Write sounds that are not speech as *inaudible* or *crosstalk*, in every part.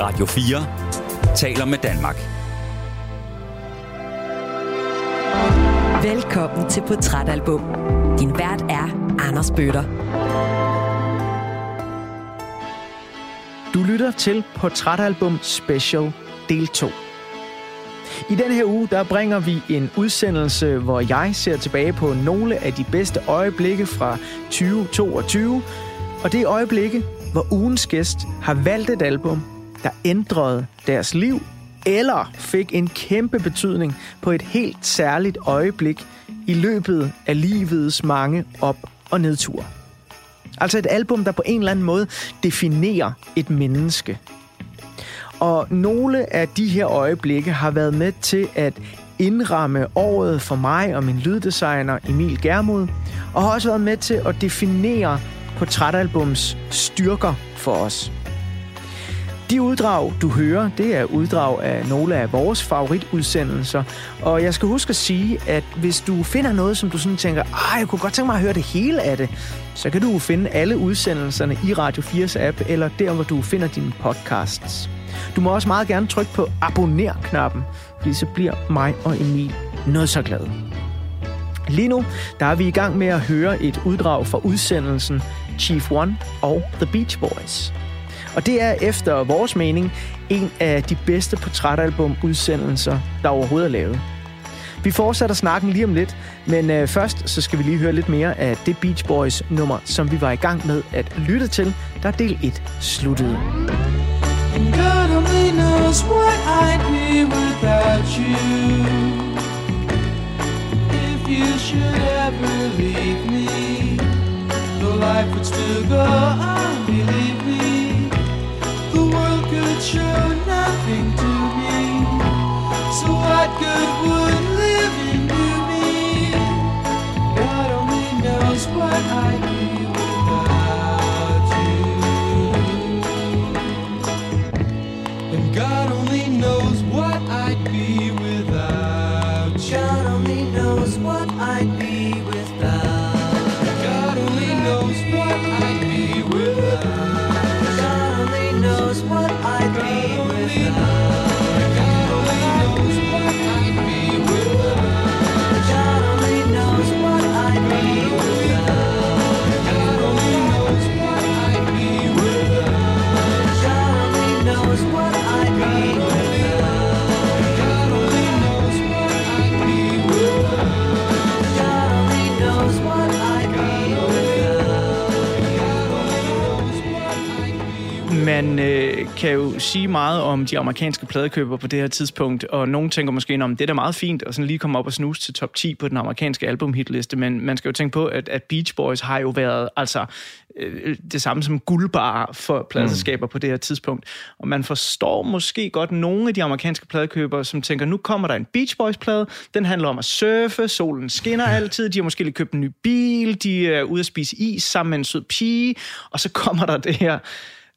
Radio 4 taler med Danmark. Velkommen til Portrætalbum. Din vært er Anders Bøtter. Du lytter til Portrætalbum Special del 2. I den her uge, der bringer vi en udsendelse, hvor jeg ser tilbage på nogle af de bedste øjeblikke fra 2022. Og det er øjeblikke, hvor ugens gæst har valgt et album, der ændrede deres liv, eller fik en kæmpe betydning på et helt særligt øjeblik i løbet af livets mange op- og nedture. Altså et album, der på en eller anden måde definerer et menneske. Og nogle af de her øjeblikke har været med til at indramme året for mig og min lyddesigner Emil Germod, og har også været med til at definere portrætalbums styrker for os. De uddrag, du hører, det er uddrag af nogle af vores favoritudsendelser. Og jeg skal huske at sige, at hvis du finder noget, som du sådan tænker, ah, jeg kunne godt tænke mig at høre det hele af det, så kan du finde alle udsendelserne i Radio 4's app, eller der, hvor du finder dine podcasts. Du må også meget gerne trykke på abonner-knappen, fordi så bliver mig og Emil noget så glade. Lige nu, der er vi i gang med at høre et uddrag fra udsendelsen Chief One og The Beach Boys. Og det er efter vores mening en af de bedste portrætalbum-udsendelser, der overhovedet er lavet. Vi fortsætter snakken lige om lidt, men øh, først så skal vi lige høre lidt mere af det Beach Boys nummer, som vi var i gang med at lytte til, da del 1 sluttede. God only knows what I'd be without you. If you should ever leave me, the life would still go on, believe me. what I Man øh, kan jo sige meget om de amerikanske pladekøbere på det her tidspunkt, og nogen tænker måske, om det er da meget fint at sådan lige komme op og snuse til top 10 på den amerikanske albumhitliste, men man skal jo tænke på, at, at Beach Boys har jo været altså øh, det samme som guldbar for pladeselskaber mm. på det her tidspunkt. Og man forstår måske godt nogle af de amerikanske pladekøbere, som tænker, nu kommer der en Beach Boys-plade, den handler om at surfe, solen skinner *laughs* altid, de har måske lige købt en ny bil, de er ude at spise is sammen med en sød pige, og så kommer der det her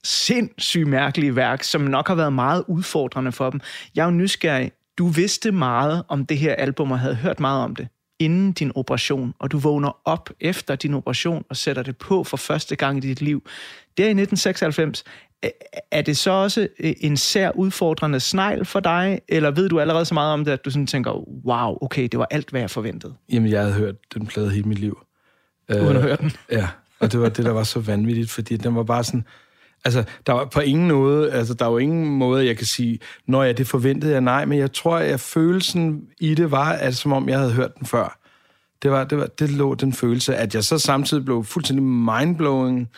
sindssygt mærkelige værk, som nok har været meget udfordrende for dem. Jeg er jo nysgerrig. Du vidste meget om det her album og havde hørt meget om det inden din operation, og du vågner op efter din operation og sætter det på for første gang i dit liv. Det er i 1996. Er det så også en sær udfordrende snegl for dig, eller ved du allerede så meget om det, at du sådan tænker, wow, okay, det var alt, hvad jeg forventede? Jamen, jeg havde hørt den plade hele mit liv. Uden at høre den? Ja, og det var det, der var så vanvittigt, fordi den var bare sådan... Altså, der var på ingen måde, altså, der var ingen måde, jeg kan sige, når jeg det forventede jeg, nej, men jeg tror, at følelsen i det var, at som om jeg havde hørt den før. Det, var, det, var, det lå den følelse, at jeg så samtidig blev fuldstændig mindblowing,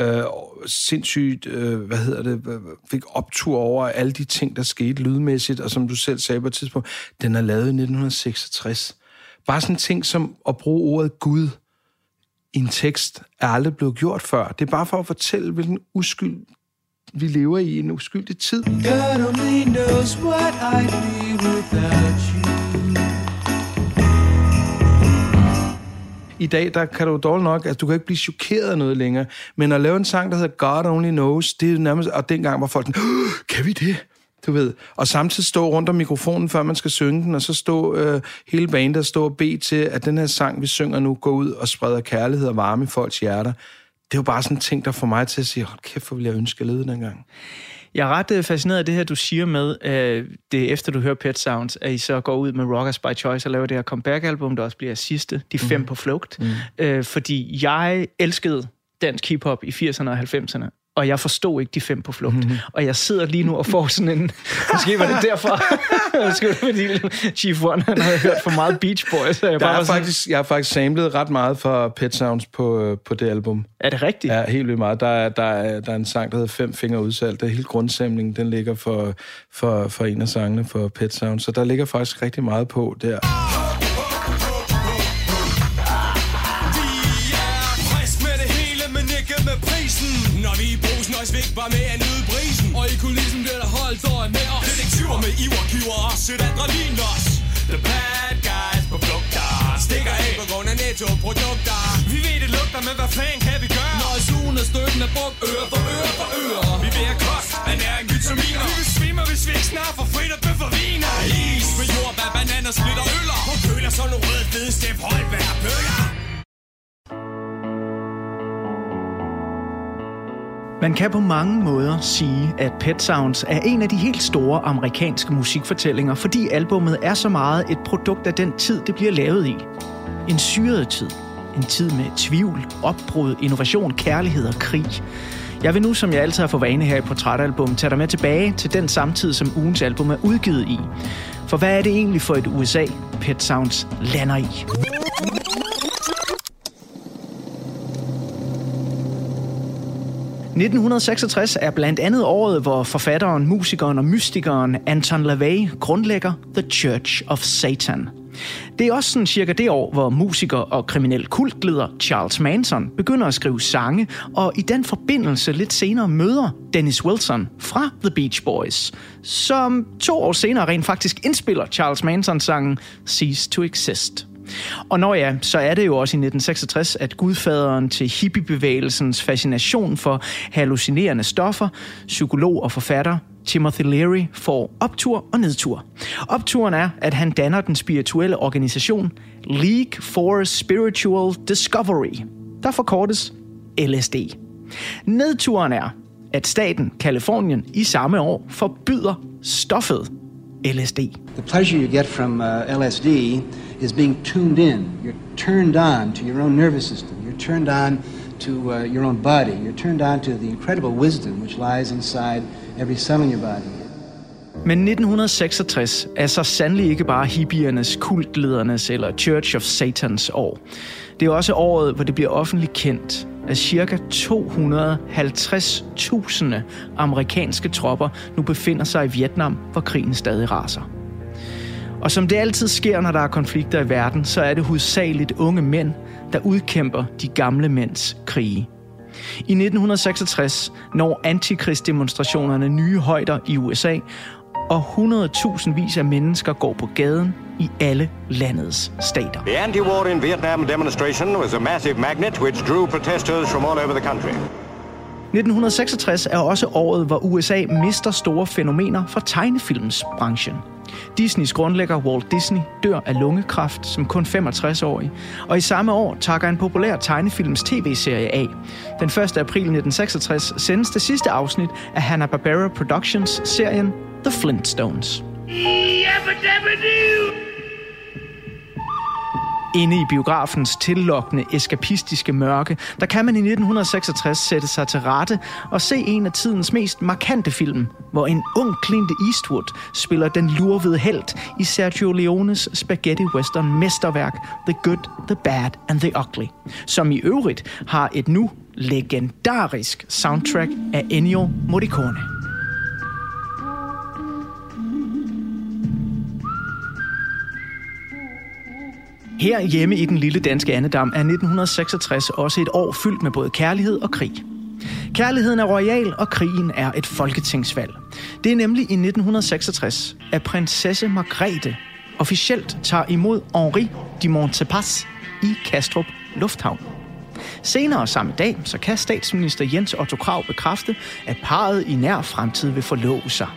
øh, sindssygt, øh, hvad hedder det, fik optur over alle de ting, der skete lydmæssigt, og som du selv sagde på et tidspunkt, den er lavet i 1966. Bare sådan en ting som at bruge ordet Gud en tekst, er aldrig blevet gjort før. Det er bare for at fortælle, hvilken uskyld vi lever i, en uskyldig tid. God only knows what I'd be without you. I dag, der kan du dårligt nok, altså du kan ikke blive chokeret af noget længere, men at lave en sang, der hedder God Only Knows, det er nærmest, og dengang var folk sådan, kan vi det? Du ved, og samtidig stå rundt om mikrofonen, før man skal synge den, og så stå øh, hele banen der stå og bede til, at den her sang, vi synger nu, går ud og spreder kærlighed og varme i folks hjerter. Det er jo bare sådan en ting, der får mig til at sige, hold kæft, hvor vil jeg ønske, at lede dengang. Jeg er ret øh, fascineret af det her, du siger med, øh, det efter du hører Pet Sounds, at I så går ud med Rockers by Choice og laver det her comeback-album, der også bliver sidste, de fem mm. på flugt. Mm. Øh, fordi jeg elskede dansk hiphop i 80'erne og 90'erne, og jeg forstod ikke de fem på flugt. Mm-hmm. Og jeg sidder lige nu og får sådan en... *laughs* Måske var det derfor. Måske var det fordi Chief One han havde hørt for meget Beach Boys. Så jeg, bare er sådan, faktisk, jeg har faktisk samlet ret meget for Pet Sounds på, på det album. er det rigtigt? Ja, helt vildt meget. Der er, der, er, der er en sang, der hedder Fem Fingre Udsalg. Det er hele grundsamlingen, den ligger for, for, for en af sangene for Pet Sounds. Så der ligger faktisk rigtig meget på der. Detektiver med iver og os adrenalin os. The bad guys på flugter Stikker af på grund af netto-produkter. Vi ved det lugter, men hvad fanden kan vi gøre? Når sugen er støtten er brugt øre for øre for øre. Vi vil have kost, ernæring, vitaminer. Vi vil svimmer, hvis vi ikke snart får frit og bøf og viner. Is med jordbær, bananer, slitter og øller. På køler så nogle røde fede step højbær bøller. Man kan på mange måder sige, at Pet Sounds er en af de helt store amerikanske musikfortællinger, fordi albummet er så meget et produkt af den tid, det bliver lavet i. En syret tid. En tid med tvivl, opbrud, innovation, kærlighed og krig. Jeg vil nu, som jeg altid har for vane her i Portrætalbum, tage dig med tilbage til den samtid, som ugens album er udgivet i. For hvad er det egentlig for et USA, Pet Sounds lander i? 1966 er blandt andet året, hvor forfatteren, musikeren og mystikeren Anton LaVey grundlægger The Church of Satan. Det er også sådan cirka det år, hvor musiker og kriminel kultleder Charles Manson begynder at skrive sange, og i den forbindelse lidt senere møder Dennis Wilson fra The Beach Boys, som to år senere rent faktisk indspiller Charles Mansons sangen Cease to Exist. Og når ja, så er det jo også i 1966, at gudfaderen til hippiebevægelsens fascination for hallucinerende stoffer, psykolog og forfatter Timothy Leary får optur og nedtur. Opturen er, at han danner den spirituelle organisation League for Spiritual Discovery, der forkortes LSD. Nedturen er, at staten Kalifornien i samme år forbyder stoffet LSD. The pleasure you get from uh, LSD is being tuned in. You're turned on to your own nervous system. You're turned on to uh, your own body. You're turned on to the incredible wisdom which lies inside every cell in your body. Men 1966 er så sandelig ikke bare hippiernes, kultledernes eller Church of Satans år. Det er også året, hvor det bliver offentligt kendt, at ca. 250.000 amerikanske tropper nu befinder sig i Vietnam, hvor krigen stadig raser. Og som det altid sker, når der er konflikter i verden, så er det hovedsageligt unge mænd, der udkæmper de gamle mænds krige. I 1966 når antikrigsdemonstrationerne nye højder i USA, og 100.000 vis af mennesker går på gaden i alle landets stater. The anti-war in Vietnam demonstration was a massive magnet which drew protesters from all over the country. 1966 er også året, hvor USA mister store fænomener fra tegnefilmsbranchen. Disneys grundlægger Walt Disney dør af lungekræft som kun 65-årig, og i samme år takker en populær tegnefilms tv-serie af. Den 1. april 1966 sendes det sidste afsnit af Hanna-Barbera Productions serien The Flintstones. Inde i biografens tillokkende eskapistiske mørke, der kan man i 1966 sætte sig til rette og se en af tidens mest markante film, hvor en ung Clint Eastwood spiller den lurvede held i Sergio Leones spaghetti western mesterværk The Good, The Bad and The Ugly, som i øvrigt har et nu legendarisk soundtrack af Ennio Morricone. Her hjemme i den lille danske andedam er 1966 også et år fyldt med både kærlighed og krig. Kærligheden er royal, og krigen er et folketingsvalg. Det er nemlig i 1966, at prinsesse Margrethe officielt tager imod Henri de Montespas i Kastrup Lufthavn. Senere samme dag, så kan statsminister Jens Otto Krav bekræfte, at parret i nær fremtid vil forlove sig.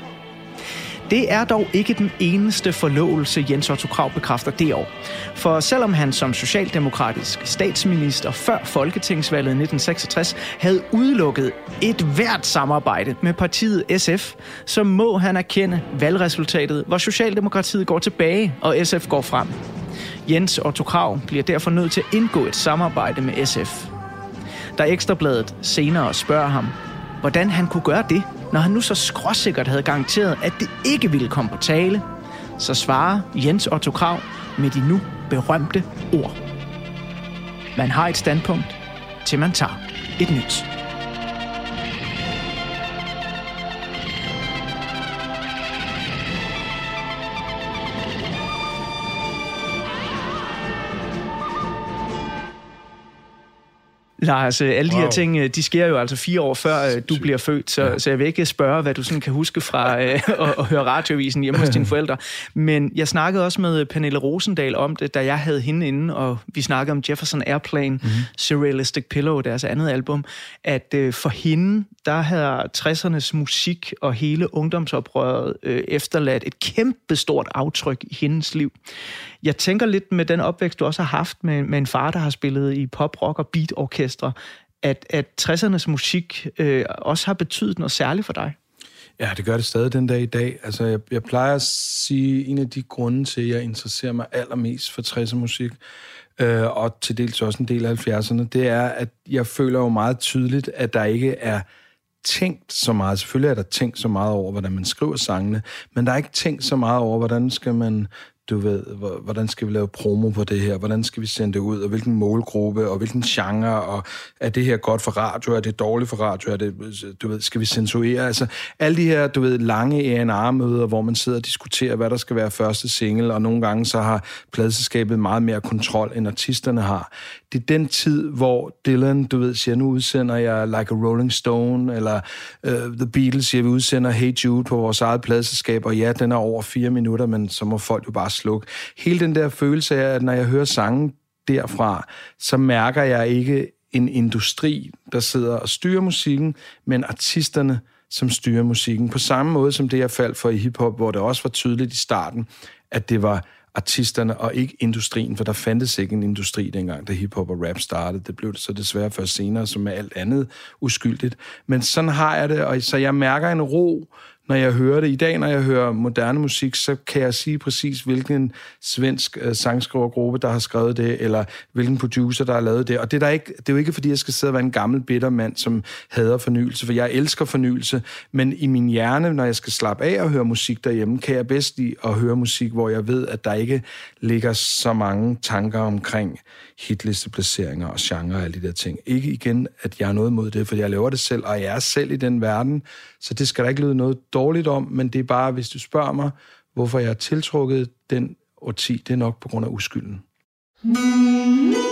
Det er dog ikke den eneste forlovelse, Jens Otto Krav bekræfter det år. For selvom han som socialdemokratisk statsminister før Folketingsvalget 1966 havde udelukket et hvert samarbejde med partiet SF, så må han erkende valgresultatet, hvor Socialdemokratiet går tilbage og SF går frem. Jens Otto Krav bliver derfor nødt til at indgå et samarbejde med SF. Da Ekstrabladet senere spørger ham, hvordan han kunne gøre det, når han nu så skråsikkert havde garanteret, at det ikke ville komme på tale, så svarer Jens Otto Krav med de nu berømte ord. Man har et standpunkt, til man tager et nyt. Lars, øh, alle de her Wow. ting, øh, de sker jo altså fire år før øh, du bliver født, så, ja. så jeg vil ikke spørge, hvad du sådan kan huske fra øh, at, at høre radiovisen hjemme hos dine *laughs* forældre. Men jeg snakkede også med Pernille Rosendal om det, da jeg havde hende inde, og vi snakkede om Jefferson Airplane, mm-hmm. Surrealistic Pillow, deres andet album, at øh, for hende, der havde 60'ernes musik og hele ungdomsoprøret øh, efterladt et kæmpe stort aftryk i hendes liv. Jeg tænker lidt med den opvækst, du også har haft med, med en far, der har spillet i pop, rock og beat orkestre, at, at 60'ernes musik øh, også har betydet noget særligt for dig. Ja, det gør det stadig den dag i dag. Altså, jeg, jeg plejer at sige, en af de grunde til, at jeg interesserer mig allermest for 60'er musik, øh, og til dels også en del af 70'erne, det er, at jeg føler jo meget tydeligt, at der ikke er tænkt så meget. Selvfølgelig er der tænkt så meget over, hvordan man skriver sangene, men der er ikke tænkt så meget over, hvordan skal man du ved, hvordan skal vi lave promo på det her, hvordan skal vi sende det ud, og hvilken målgruppe, og hvilken genre, og er det her godt for radio, er det dårligt for radio, er det, du ved, skal vi censurere, altså alle de her, du ved, lange A&R-møder, hvor man sidder og diskuterer, hvad der skal være første single, og nogle gange så har pladselskabet meget mere kontrol, end artisterne har. Det er den tid, hvor Dylan, du ved, siger, nu udsender jeg Like a Rolling Stone, eller uh, The Beatles siger, vi udsender Hey Jude på vores eget pladselskab, og ja, den er over fire minutter, men så må folk jo bare slukke. Hele den der følelse af, at når jeg hører sangen derfra, så mærker jeg ikke en industri, der sidder og styrer musikken, men artisterne, som styrer musikken. På samme måde som det, jeg faldt for i hiphop, hvor det også var tydeligt i starten, at det var artisterne og ikke industrien, for der fandtes ikke en industri dengang, da hiphop og rap startede. Det blev det så desværre først senere, som med alt andet uskyldigt. Men sådan har jeg det, og så jeg mærker en ro, når jeg hører det. I dag, når jeg hører moderne musik, så kan jeg sige præcis, hvilken svensk øh, sangskrivergruppe, der har skrevet det, eller hvilken producer, der har lavet det. Og det er, der ikke, det er jo ikke, fordi jeg skal sidde og være en gammel bitter mand, som hader fornyelse, for jeg elsker fornyelse, men i min hjerne, når jeg skal slappe af og høre musik derhjemme, kan jeg bedst lide at høre musik, hvor jeg ved, at der ikke ligger så mange tanker omkring hitlisteplaceringer og genre og alle de der ting. Ikke igen, at jeg er noget mod det, for jeg laver det selv, og jeg er selv i den verden, så det skal der ikke lyde noget dårligt om, men det er bare, hvis du spørger mig, hvorfor jeg er tiltrukket den årti, det er nok på grund af uskylden. I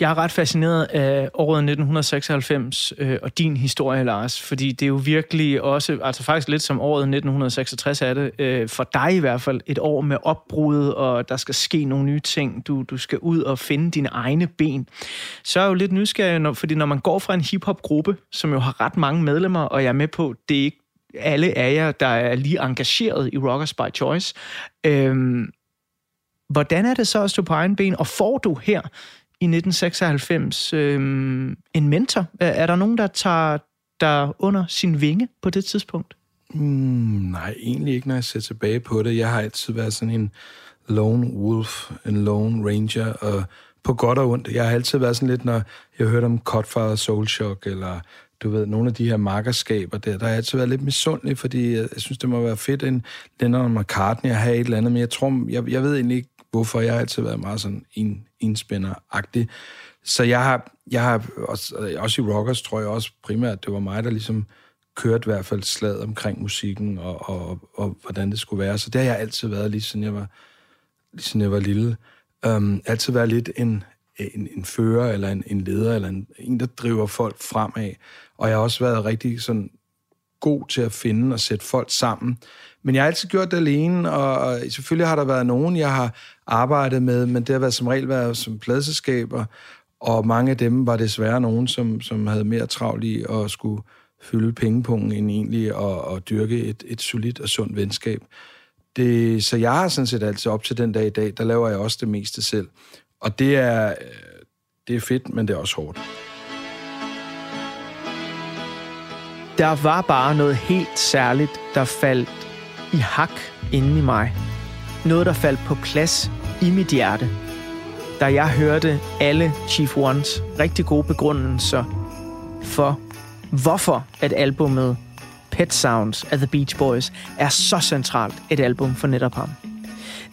Jeg er ret fascineret af året 1996 øh, og din historie, Lars, fordi det er jo virkelig også, altså faktisk lidt som året 1966 er det, øh, for dig i hvert fald, et år med opbrud, og der skal ske nogle nye ting. Du, du skal ud og finde dine egne ben. Så er jeg jo lidt nysgerrig, når, fordi når man går fra en hiphop-gruppe, som jo har ret mange medlemmer, og jeg er med på, det er ikke alle af jer, der er lige engageret i Rockers by Choice. Øhm, hvordan er det så at stå på egen ben, og får du her i 1996 øhm, en mentor? Er, der nogen, der tager der under sin vinge på det tidspunkt? Mm, nej, egentlig ikke, når jeg ser tilbage på det. Jeg har altid været sådan en lone wolf, en lone ranger, og på godt og ondt. Jeg har altid været sådan lidt, når jeg hørte om Cutfather Soul Shock, eller du ved, nogle af de her markerskaber der, der har jeg altid været lidt misundelig, fordi jeg, jeg synes, det må være fedt, en Lennon McCartney at have et eller andet, men jeg tror, jeg, jeg ved egentlig ikke, hvorfor jeg har altid været meget sådan en, enspænder-agtig. Så jeg har, jeg har også, også i Rockers, tror jeg også primært, det var mig, der ligesom kørte i hvert fald slaget omkring musikken og, og, og, og hvordan det skulle være. Så det har jeg altid været, lige siden jeg var, lige siden jeg var lille. Um, altid været lidt en, en, en fører, eller en, en leder, eller en, en, der driver folk fremad. Og jeg har også været rigtig sådan god til at finde og sætte folk sammen. Men jeg har altid gjort det alene, og selvfølgelig har der været nogen, jeg har arbejdet med, men det har været som regel været som pladselskaber, og mange af dem var desværre nogen, som, som havde mere travlt i at skulle fylde pengepungen end egentlig at, at dyrke et, et solidt og sundt venskab. Det, så jeg har sådan set altid op til den dag i dag, der laver jeg også det meste selv. Og det er, øh, det er fedt, men det er også hårdt. Der var bare noget helt særligt, der faldt i hak inde i mig. Noget, der faldt på plads i mit hjerte, da jeg hørte alle Chief Ones rigtig gode begrundelser for, hvorfor at albumet Pet Sounds af The Beach Boys er så centralt et album for netop ham.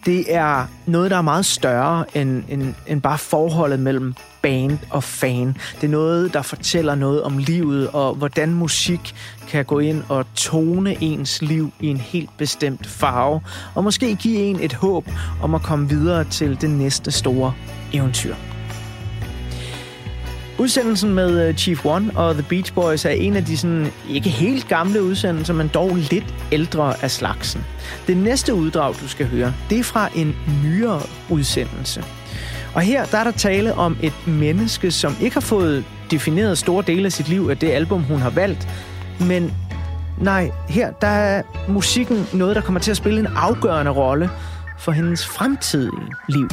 Det er noget, der er meget større end, end, end bare forholdet mellem band og fan. Det er noget, der fortæller noget om livet, og hvordan musik kan gå ind og tone ens liv i en helt bestemt farve, og måske give en et håb om at komme videre til det næste store eventyr. Udsendelsen med øh, Chief One og The Beach Boys er en af de sådan, ikke helt gamle udsendelser, men dog lidt ældre af slagsen. Det næste uddrag, du skal høre, det er fra en nyere udsendelse. Og her der er der tale om et menneske, som ikke har fået defineret store dele af sit liv af det album, hun har valgt. Men nej, her der er musikken noget, der kommer til at spille en afgørende rolle for hendes fremtidige liv.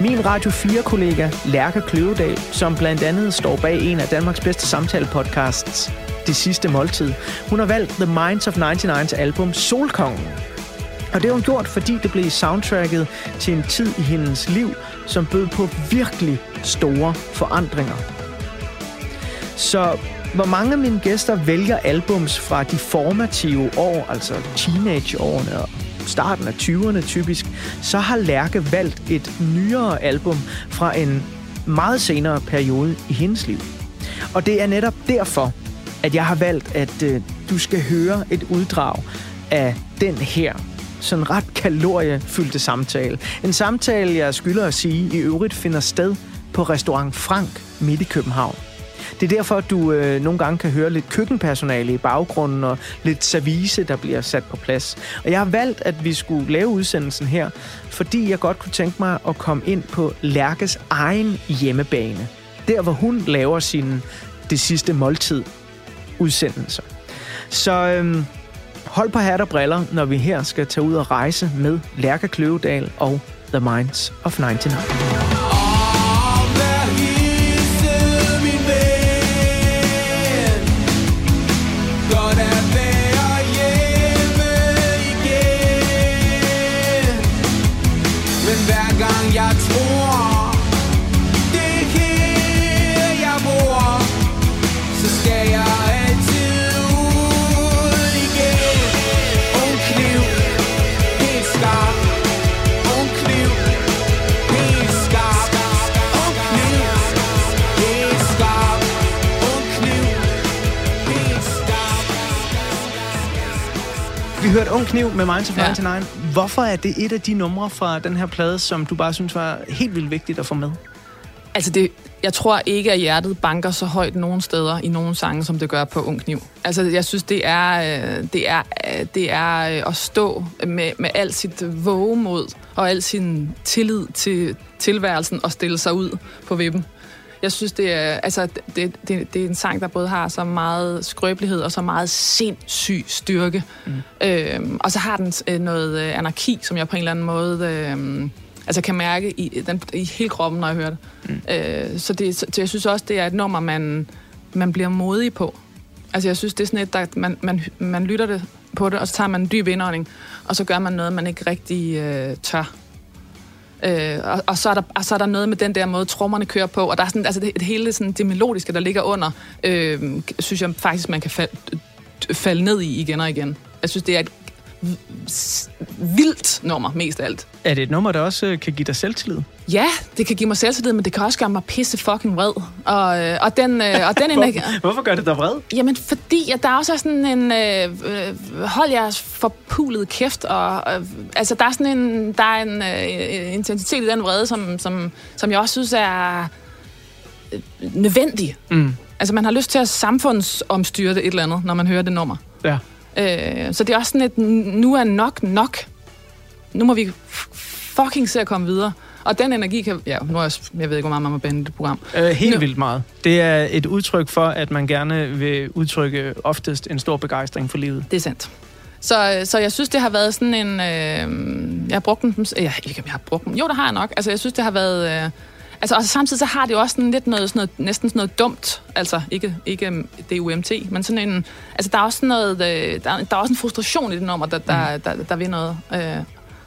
Min Radio 4-kollega Lærke Kløvedal, som blandt andet står bag en af Danmarks bedste samtalepodcasts, Det Sidste Måltid. Hun har valgt The Minds of 99's album Solkongen. Og det har hun gjort, fordi det blev soundtracket til en tid i hendes liv, som bød på virkelig store forandringer. Så hvor mange af mine gæster vælger albums fra de formative år, altså teenageårene og starten af 20'erne typisk, så har Lærke valgt et nyere album fra en meget senere periode i hendes liv. Og det er netop derfor, at jeg har valgt, at øh, du skal høre et uddrag af den her sådan ret kaloriefyldte samtale. En samtale, jeg skylder at sige, i øvrigt finder sted på Restaurant Frank midt i København. Det er derfor, at du øh, nogle gange kan høre lidt køkkenpersonale i baggrunden og lidt service, der bliver sat på plads. Og jeg har valgt, at vi skulle lave udsendelsen her, fordi jeg godt kunne tænke mig at komme ind på Lærkes egen hjemmebane. Der, hvor hun laver sin det sidste måltid udsendelser. Så øh, hold på hat og briller, når vi her skal tage ud og rejse med Lærke Kløvedal og The Minds of 99. hørt Ung Kniv med Minds of 99. Ja. Hvorfor er det et af de numre fra den her plade, som du bare synes var helt vildt vigtigt at få med? Altså, det, jeg tror ikke, at hjertet banker så højt nogen steder i nogen sange, som det gør på Ung Kniv. Altså, jeg synes, det er, øh, det er, øh, det er øh, at stå med, med al sit vågemod og al sin tillid til tilværelsen og stille sig ud på vippen. Jeg synes, det er, altså, det, det, det er en sang, der både har så meget skrøbelighed og så meget sindssyg styrke. Mm. Øhm, og så har den øh, noget øh, anarki, som jeg på en eller anden måde øh, altså kan mærke i, den, i hele kroppen, når jeg hører det. Mm. Øh, så, det så jeg synes også, det er et nummer, man, man bliver modig på. Altså jeg synes, det er sådan et, der, man, man, man lytter det på det, og så tager man en dyb indånding, og så gør man noget, man ikke rigtig øh, tør. Øh, og, og, så er der, og så er der noget med den der måde, trommerne kører på, og der er sådan, altså det, det hele sådan, det melodiske, der ligger under, øh, synes jeg faktisk, man kan falde, falde ned i igen og igen. Jeg synes, det er et vildt nummer, mest af alt. Er det et nummer, der også øh, kan give dig selvtillid? Ja, det kan give mig selvtillid, men det kan også gøre mig pisse fucking vred. Og, øh, og den, øh, og den *laughs* energi... Hvorfor gør det dig vred? Jamen, fordi at der også er sådan en... Øh, øh, hold jeres forpulede kæft, og øh, altså, der er sådan en, der er en øh, intensitet i den vrede, som, som, som jeg også synes er øh, nødvendig. Mm. Altså, man har lyst til at samfundsomstyre det et eller andet, når man hører det nummer. Ja. Øh, så det er også sådan et, nu er nok nok. Nu må vi fucking se at komme videre. Og den energi kan... Ja, nu er jeg, jeg ved ikke, hvor meget man må bande det program. Øh, helt Nu- vildt meget. Det er et udtryk for, at man gerne vil udtrykke oftest en stor begejstring for livet. Det er sandt. Så, så jeg synes, det har været sådan en... Øh, jeg har brugt den... Ja, ikke jeg har brugt den. Jo, det har jeg nok. Altså, jeg synes, det har været... Øh, altså, og samtidig så har det jo også sådan lidt noget, sådan noget, næsten sådan noget dumt. Altså, ikke, ikke DUMT, men sådan en... Altså, der er også sådan noget... Øh, der, der er også en frustration i det nummer, der, der, der, der, der vil noget. Øh,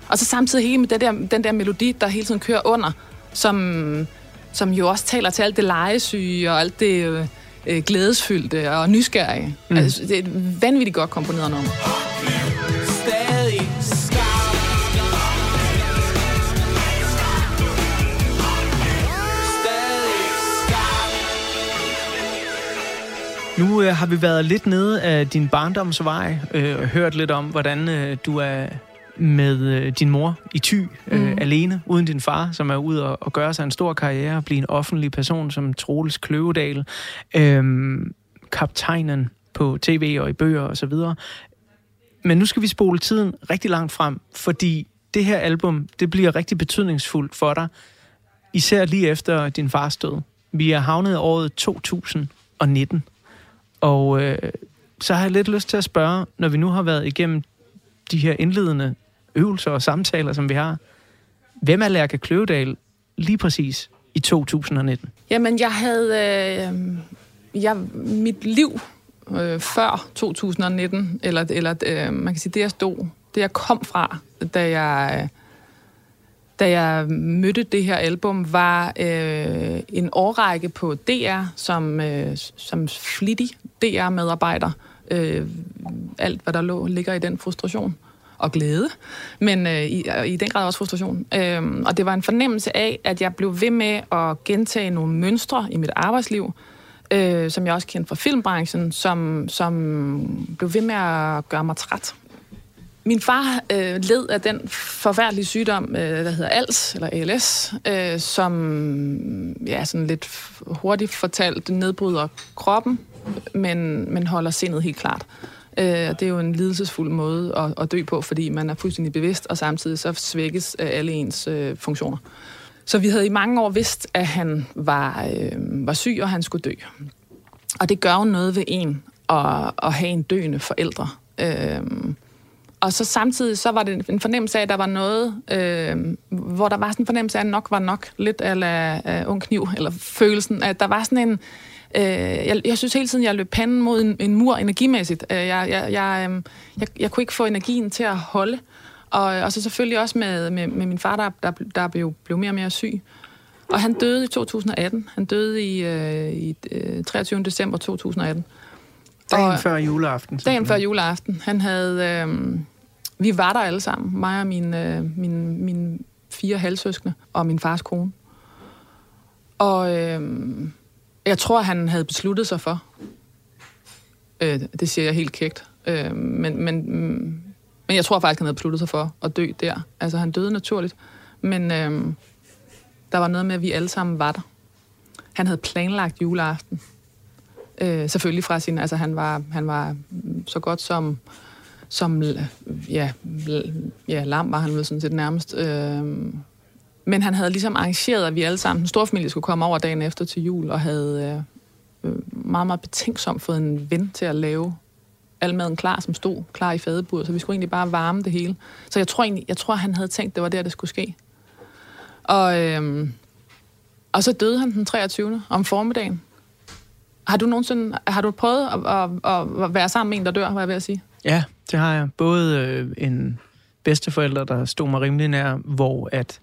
og så samtidig hele med det der, den der melodi, der hele tiden kører under, som, som jo også taler til alt det legesyge og alt det øh, glædesfyldte og nysgerrige. Mm. Altså, det er et vanvittigt godt komponeret nummer. Nu øh, har vi været lidt nede af din barndomsvej, øh, og hørt lidt om, hvordan øh, du er med øh, din mor i ty, øh, Mhm. alene, uden din far, som er ude og, og gøre sig en stor karriere, og blive en offentlig person som Troels Kløvedal, øh, kaptajnen på tv og i bøger og så videre. Men nu skal vi spole tiden rigtig langt frem, fordi det her album, det bliver rigtig betydningsfuldt for dig, især lige efter din fars død. Vi er havnet i året 2019. Og øh, så har jeg lidt lyst til at spørge, når vi nu har været igennem de her indledende øvelser og samtaler, som vi har. Hvem er Lærke Kløvedal lige præcis i 2019? Jamen, jeg havde... Øh, jeg, mit liv øh, før 2019, eller, eller øh, man kan sige, det jeg stod, det jeg kom fra, da jeg, øh, da jeg mødte det her album, var øh, en årrække på DR, som, øh, som flittig DR-medarbejder. Øh, alt, hvad der lå, ligger i den frustration og glæde, men øh, i, i den grad også frustration. Øhm, og det var en fornemmelse af, at jeg blev ved med at gentage nogle mønstre i mit arbejdsliv, øh, som jeg også kendte fra filmbranchen, som, som blev ved med at gøre mig træt. Min far øh, led af den forfærdelige sygdom, øh, der hedder ALS, eller ALS, øh, som ja, sådan lidt hurtigt fortalt nedbryder kroppen, men, men holder sindet helt klart. Øh, det er jo en lidelsesfuld måde at, at dø på, fordi man er fuldstændig bevidst, og samtidig så svækkes øh, alle ens øh, funktioner. Så vi havde i mange år vidst, at han var, øh, var syg, og han skulle dø. Og det gør jo noget ved en at, at have en døende forældre. Øh, og så samtidig så var det en fornemmelse af, at der var noget, øh, hvor der var sådan en fornemmelse af, at nok var nok. Lidt af uh, øh, ung kniv, eller følelsen, at der var sådan en... Øh, jeg, jeg synes hele tiden, jeg løb panden mod en, en mur energimæssigt. Øh, jeg, jeg, jeg, øh, jeg, jeg kunne ikke få energien til at holde. Og, og så selvfølgelig også med, med, med min far, der, der, der blev, blev mere og mere syg. Og han døde i 2018. Han døde i, øh, i øh, 23. december 2018. Dagen Og- før juleaften. Dagen før juleaften. Han havde... Øh, vi var der alle sammen. Mig og mine, øh, mine, mine fire halvsøskende og min fars kone. Og øh, jeg tror, han havde besluttet sig for. Øh, det siger jeg helt kægt. Øh, men, men, mm, men jeg tror faktisk, han havde besluttet sig for at dø der. Altså, han døde naturligt. Men øh, der var noget med, at vi alle sammen var der. han havde planlagt juleaften. Øh, selvfølgelig fra sin, altså han var, han var så godt som, som ja, ja, lam var han vel sådan set nærmest. Øh, men han havde ligesom arrangeret, at vi alle sammen, den store familie, skulle komme over dagen efter til jul, og havde øh, øh, meget, meget betænksomt fået en ven til at lave al maden klar, som stod klar i fadeburet, så vi skulle egentlig bare varme det hele. Så jeg tror egentlig, jeg tror, han havde tænkt, det var der, det skulle ske. Og, øhm, og så døde han den 23. om formiddagen. Har du nogensinde har du prøvet at, at, at være sammen med en, der dør, var jeg ved at sige? Ja, det har jeg. Både øh, en bedsteforælder, der stod mig rimelig nær, hvor at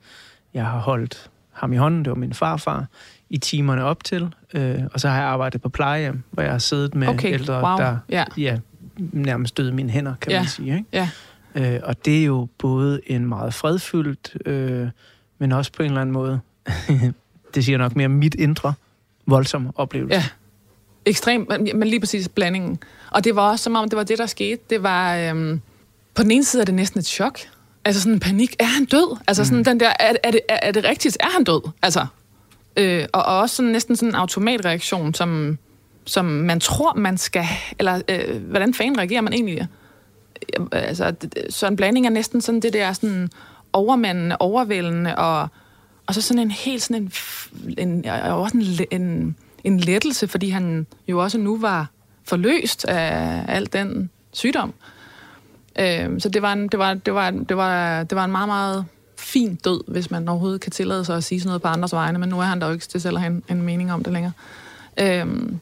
jeg har holdt ham i hånden, det var min farfar, i timerne op til. Øh, og så har jeg arbejdet på plejehjem, hvor jeg har siddet med Okay, ældre, wow. der Ja. ja, nærmest døde mine hænder, kan Ja. man sige. Ikke? Ja. Øh, og det er jo både en meget fredfyldt, øh, men også på en eller anden måde, *laughs* det siger nok mere mit indre, voldsom oplevelse. Ja. Ekstremt, men men lige præcis blandingen. Og det var også som om, det var det, der skete. Det var, øhm, på den ene side er det næsten et chok. Altså sådan en panik. Er han død? Altså sådan den der, er, er, det, er, er det rigtigt? Er han død? Altså, øh, og, og også sådan, næsten sådan en automatreaktion, som, som man tror, man skal... Eller øh, hvordan fanden reagerer man egentlig? Altså, så en blanding er næsten sådan det der sådan overmændende, overvældende, og, og så sådan en helt sådan en, en, og også en, en, en lettelse, fordi han jo også nu var forløst af al den sygdom. Øh, så det var, en, det, var, det, var, det, var, det var en meget, meget fin død, hvis man overhovedet kan tillade sig at sige sådan noget på andres vegne, men nu er han der jo ikke til selv at have en, en mening om det længere. Øhm,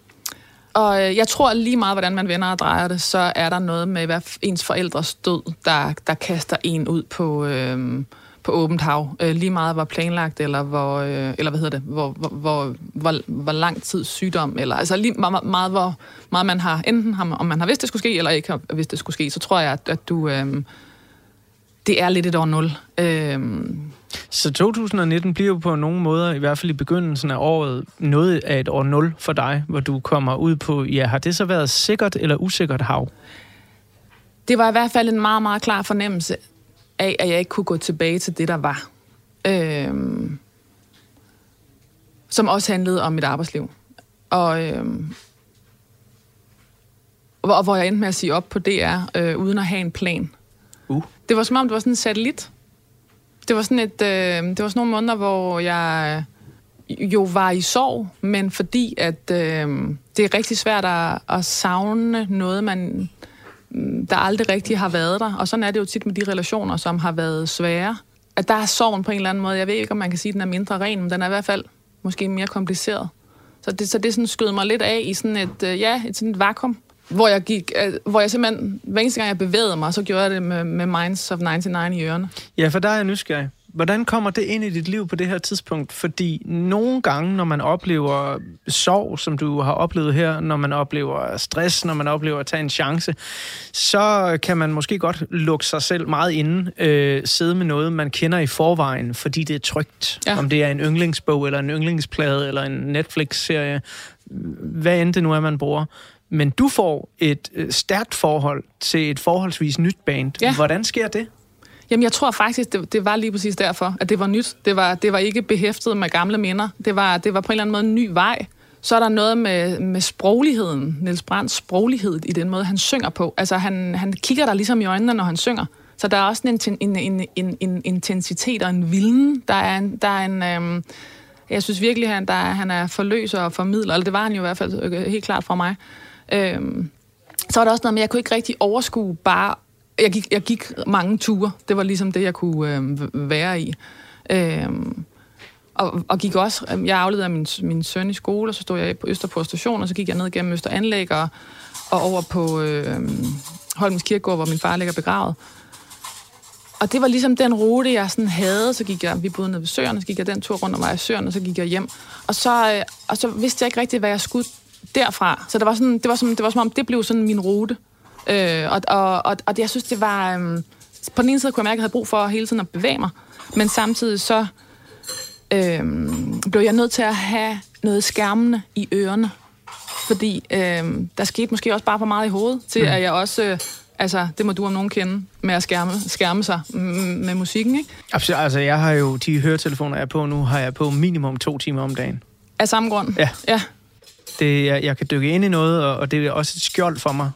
og øh, jeg tror lige meget, hvordan man vender og drejer det, så er der noget med hvad ens forældres død, der, der kaster en ud på, øhm, på åbent hav. Øh, lige meget hvor planlagt, eller hvor, øh, eller hvad hedder det, hvor, hvor, hvor, hvor, hvor lang tid sygdom, eller altså lige meget, meget, hvor meget man har, enten har, om man har vidst, det skulle ske, eller ikke har vidst, det skulle ske, så tror jeg, at, at du, øh, det er lidt et år nul. Øh, Så 2019 bliver jo på nogle måder, i hvert fald i begyndelsen af året, noget af et år 0 for dig, hvor du kommer ud på, ja, har det så været sikkert eller usikkert hav? det var i hvert fald en meget, meget klar fornemmelse af, at jeg ikke kunne gå tilbage til det, der var. Øhm, som også handlede om mit arbejdsliv. Og, øhm, hvor, hvor jeg endte med at sige op på DR, øh, uden at have en plan. Uh. Det var som om, det var sådan en satellit. Det var sådan, et, øh, det var sådan nogle måneder, hvor jeg jo var i sorg, men fordi at øh, det er rigtig svært at, at savne noget, man der aldrig rigtig har været der. Og sådan er det jo tit med de relationer, som har været svære. At der er sorgen på en eller anden måde. Jeg ved ikke, om man kan sige, at den er mindre ren, men den er i hvert fald måske mere kompliceret. Så det, så det sådan skød mig lidt af i sådan et, øh, ja, et, sådan et vakuum, hvor jeg gik, øh, hvor jeg simpelthen, hver eneste gang jeg bevægede mig, så gjorde jeg det med, med Minds of 99 i ørerne. Ja, for der er jeg nysgerrig. Hvordan kommer det ind i dit liv på det her tidspunkt? Fordi nogle gange, når man oplever sorg, som du har oplevet her, når man oplever stress, når man oplever at tage en chance, så kan man måske godt lukke sig selv meget inde, øh, sidde med noget, man kender i forvejen, fordi det er trygt. Ja. Om det er en yndlingsbog, eller en yndlingsplade, eller en Netflix-serie, hvad end det nu er, man bruger. Men du får et øh, stærkt forhold til et forholdsvis nyt band. Ja. Hvordan sker det? Jamen, jeg tror faktisk, det, det var lige præcis derfor, at det var nyt. Det var, det var ikke behæftet med gamle minder. Det var, det var på en eller anden måde en ny vej. Så er der noget med, med sprogligheden, Niels Brands sproglighed i den måde, han synger på. Altså, han, han kigger der ligesom i øjnene, når han synger. Så der er også en, en, en, en, en intensitet og en vilden. Der er en... Der er en øhm, jeg synes virkelig, han, der, han er forløser og formidler, eller det var han jo i hvert fald øh, helt klart for mig. Øhm, så var der også noget med, at jeg kunne ikke rigtig overskue bare... Jeg gik, jeg gik mange ture. Det var ligesom det, jeg kunne øh, være i. Øh, og, og gik også... Øh, jeg afledte min, min søn i skole, og så stod jeg på Østerport station, og så gik jeg ned gennem Østeranlæg og, og over på øh, Holmens Kirkegård, hvor min far ligger begravet. Og det var ligesom den rute, jeg sådan havde. Så gik jeg, vi boede nede ved søerne, så gik jeg den tur rundt om vej søerne, og så gik jeg hjem. Og så, øh, og så vidste jeg ikke rigtigt, hvad jeg skulle derfra. Så det var, sådan, det var, sådan, det var som om, det blev sådan min rute. Øh, og, og, og, og det, jeg synes, det var... Øh, på den ene side kunne jeg mærke, at jeg havde brug for hele tiden at bevæge mig. Men samtidig så øh, blev jeg nødt til at have noget skærmende i ørerne. Fordi øh, der skete måske også bare for meget i hovedet, til at jeg også... Øh, altså, det må du om nogen kende, med at skærme, skærme sig mm, med musikken, ikke? Absolut. Altså, jeg har jo de høretelefoner, jeg er på nu, har jeg på minimum to timer om dagen. Af samme grund? Ja. Ja. Det, jeg, jeg kan dykke ind i noget, og, og det er også et skjold for mig.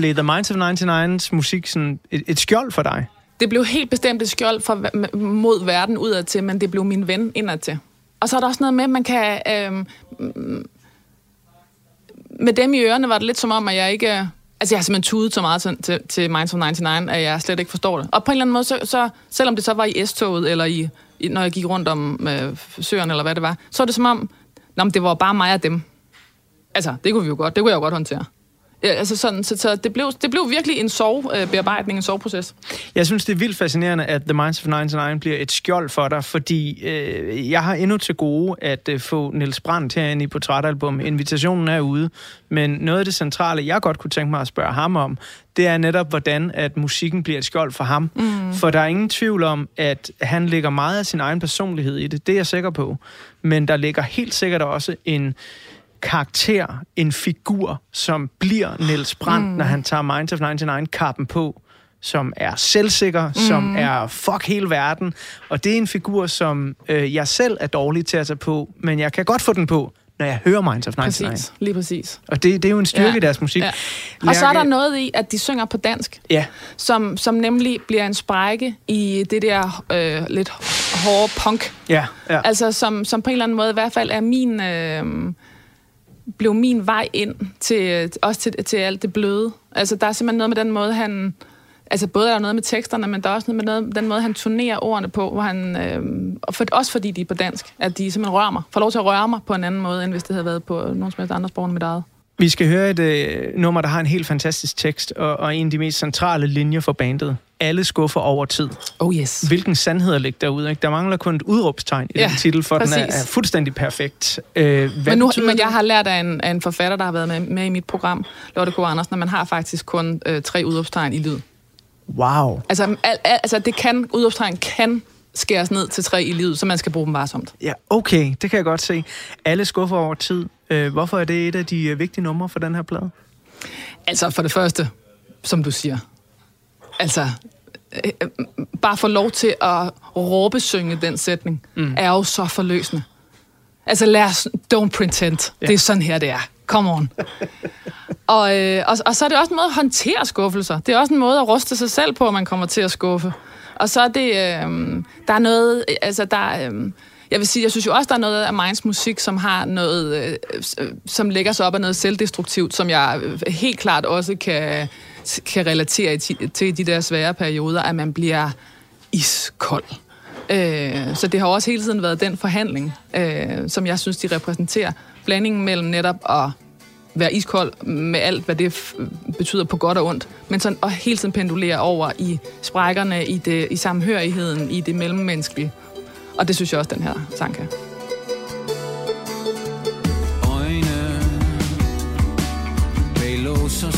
Blev The Minds of 99's musik sådan et, et skjold for dig? Det blev helt bestemt et skjold for, mod verden udadtil, men det blev min ven indadtil. Og så er der også noget med, at man kan... Øh, med dem i ørerne var det lidt som om, at jeg ikke... Altså, jeg har simpelthen tudet så meget til, til, til Minds of 99, at jeg slet ikke forstår det. Og på en eller anden måde, så, så selvom det så var i S-toget, eller i, i, når jeg gik rundt om øh, søerne, eller hvad det var, så var det som om, nå, men det var bare mig og dem. Altså, det kunne vi jo godt, det kunne jeg jo godt håndtere. Ja, altså sådan, så, så det, blev, det blev virkelig en sovebearbejdning, en soveproces. Jeg synes, det er vildt fascinerende, at The Minds of 99 bliver et skjold for dig, fordi øh, jeg har endnu til gode at øh, få Niels Brandt herinde i Portrætalbum. Invitationen er ude, men noget af det centrale, jeg godt kunne tænke mig at spørge ham om, det er netop, hvordan at musikken bliver et skjold for ham. Mm. For der er ingen tvivl om, at han lægger meget af sin egen personlighed i det. Det er jeg sikker på. Men der ligger helt sikkert også en karakter, en figur, som bliver Niels Brandt, mm. når han tager Minds of 99-kappen på, som er selvsikker, mm. som er fuck hele verden. Og det er en figur, som øh, jeg selv er dårlig til at tage på, men jeg kan godt få den på, når jeg hører Minds of 99. Præcis, lige præcis. Og det, det er jo en styrke ja. i deres musik. Ja. Og så er der noget i, at de synger på dansk, ja. som, som nemlig bliver en sprække i det der øh, lidt hårde punk. Ja, ja. Altså, som, som på en eller anden måde i hvert fald er min... Øh, blev min vej ind til, også til, til alt det bløde. Altså, der er simpelthen noget med den måde, han... Altså, både er der noget med teksterne, men der er også noget med noget, den måde, han turnerer ordene på, hvor han... Øh, og for, også fordi de er på dansk, at de simpelthen rører mig. Får lov til at røre mig på en anden måde, end hvis det havde været på nogen som helst andre sprog end mit eget. Vi skal høre et øh, nummer, der har en helt fantastisk tekst, og, og en af de mest centrale linjer for bandet. Alle skuffer over tid. Oh yes. Hvilken sandhed ligger derude? Ikke? Der mangler kun et udråbstegn i ja, den titel, for præcis. den er, er fuldstændig perfekt. Øh, men, nu, men jeg har lært af en, af en forfatter, der har været med, med i mit program, Lotte K. Andersen, at man har faktisk kun øh, tre udråbstegn i lyd. Wow. Altså, al, al, altså det kan, udråbstegn kan skæres ned til tre i livet, så man skal bruge dem varsomt. Ja, okay, det kan jeg godt se. Alle skuffer over tid. Øh, hvorfor er det et af de øh, vigtige numre for den her plade? Altså, for det første, som du siger, altså, øh, bare få lov til at råbesynge den sætning, mm. er jo så forløsende. Altså, lad os, don't pretend. Ja. Det er sådan her, det er. Come on. *laughs* og, øh, og, og så er det også en måde at håndtere skuffelser. Det er også en måde at ruste sig selv på, at man kommer til at skuffe. Og så er det, øh, der er noget, altså der, øh, jeg vil sige, jeg synes jo også, der er noget af Minds musik, som har noget, øh, som lægger sig op af noget selvdestruktivt, som jeg øh, helt klart også kan, kan relatere til de der svære perioder, at man bliver iskold. Øh, så det har også hele tiden været den forhandling, øh, som jeg synes, de repræsenterer. Blandingen mellem netop at være iskold med alt, hvad det betyder på godt og ondt, men sådan at hele tiden pendulere over i sprækkerne, i, det, i samhørigheden, i det mellemmenneskelige. Og det synes jeg også, den her sang kan. Øjne bag lås og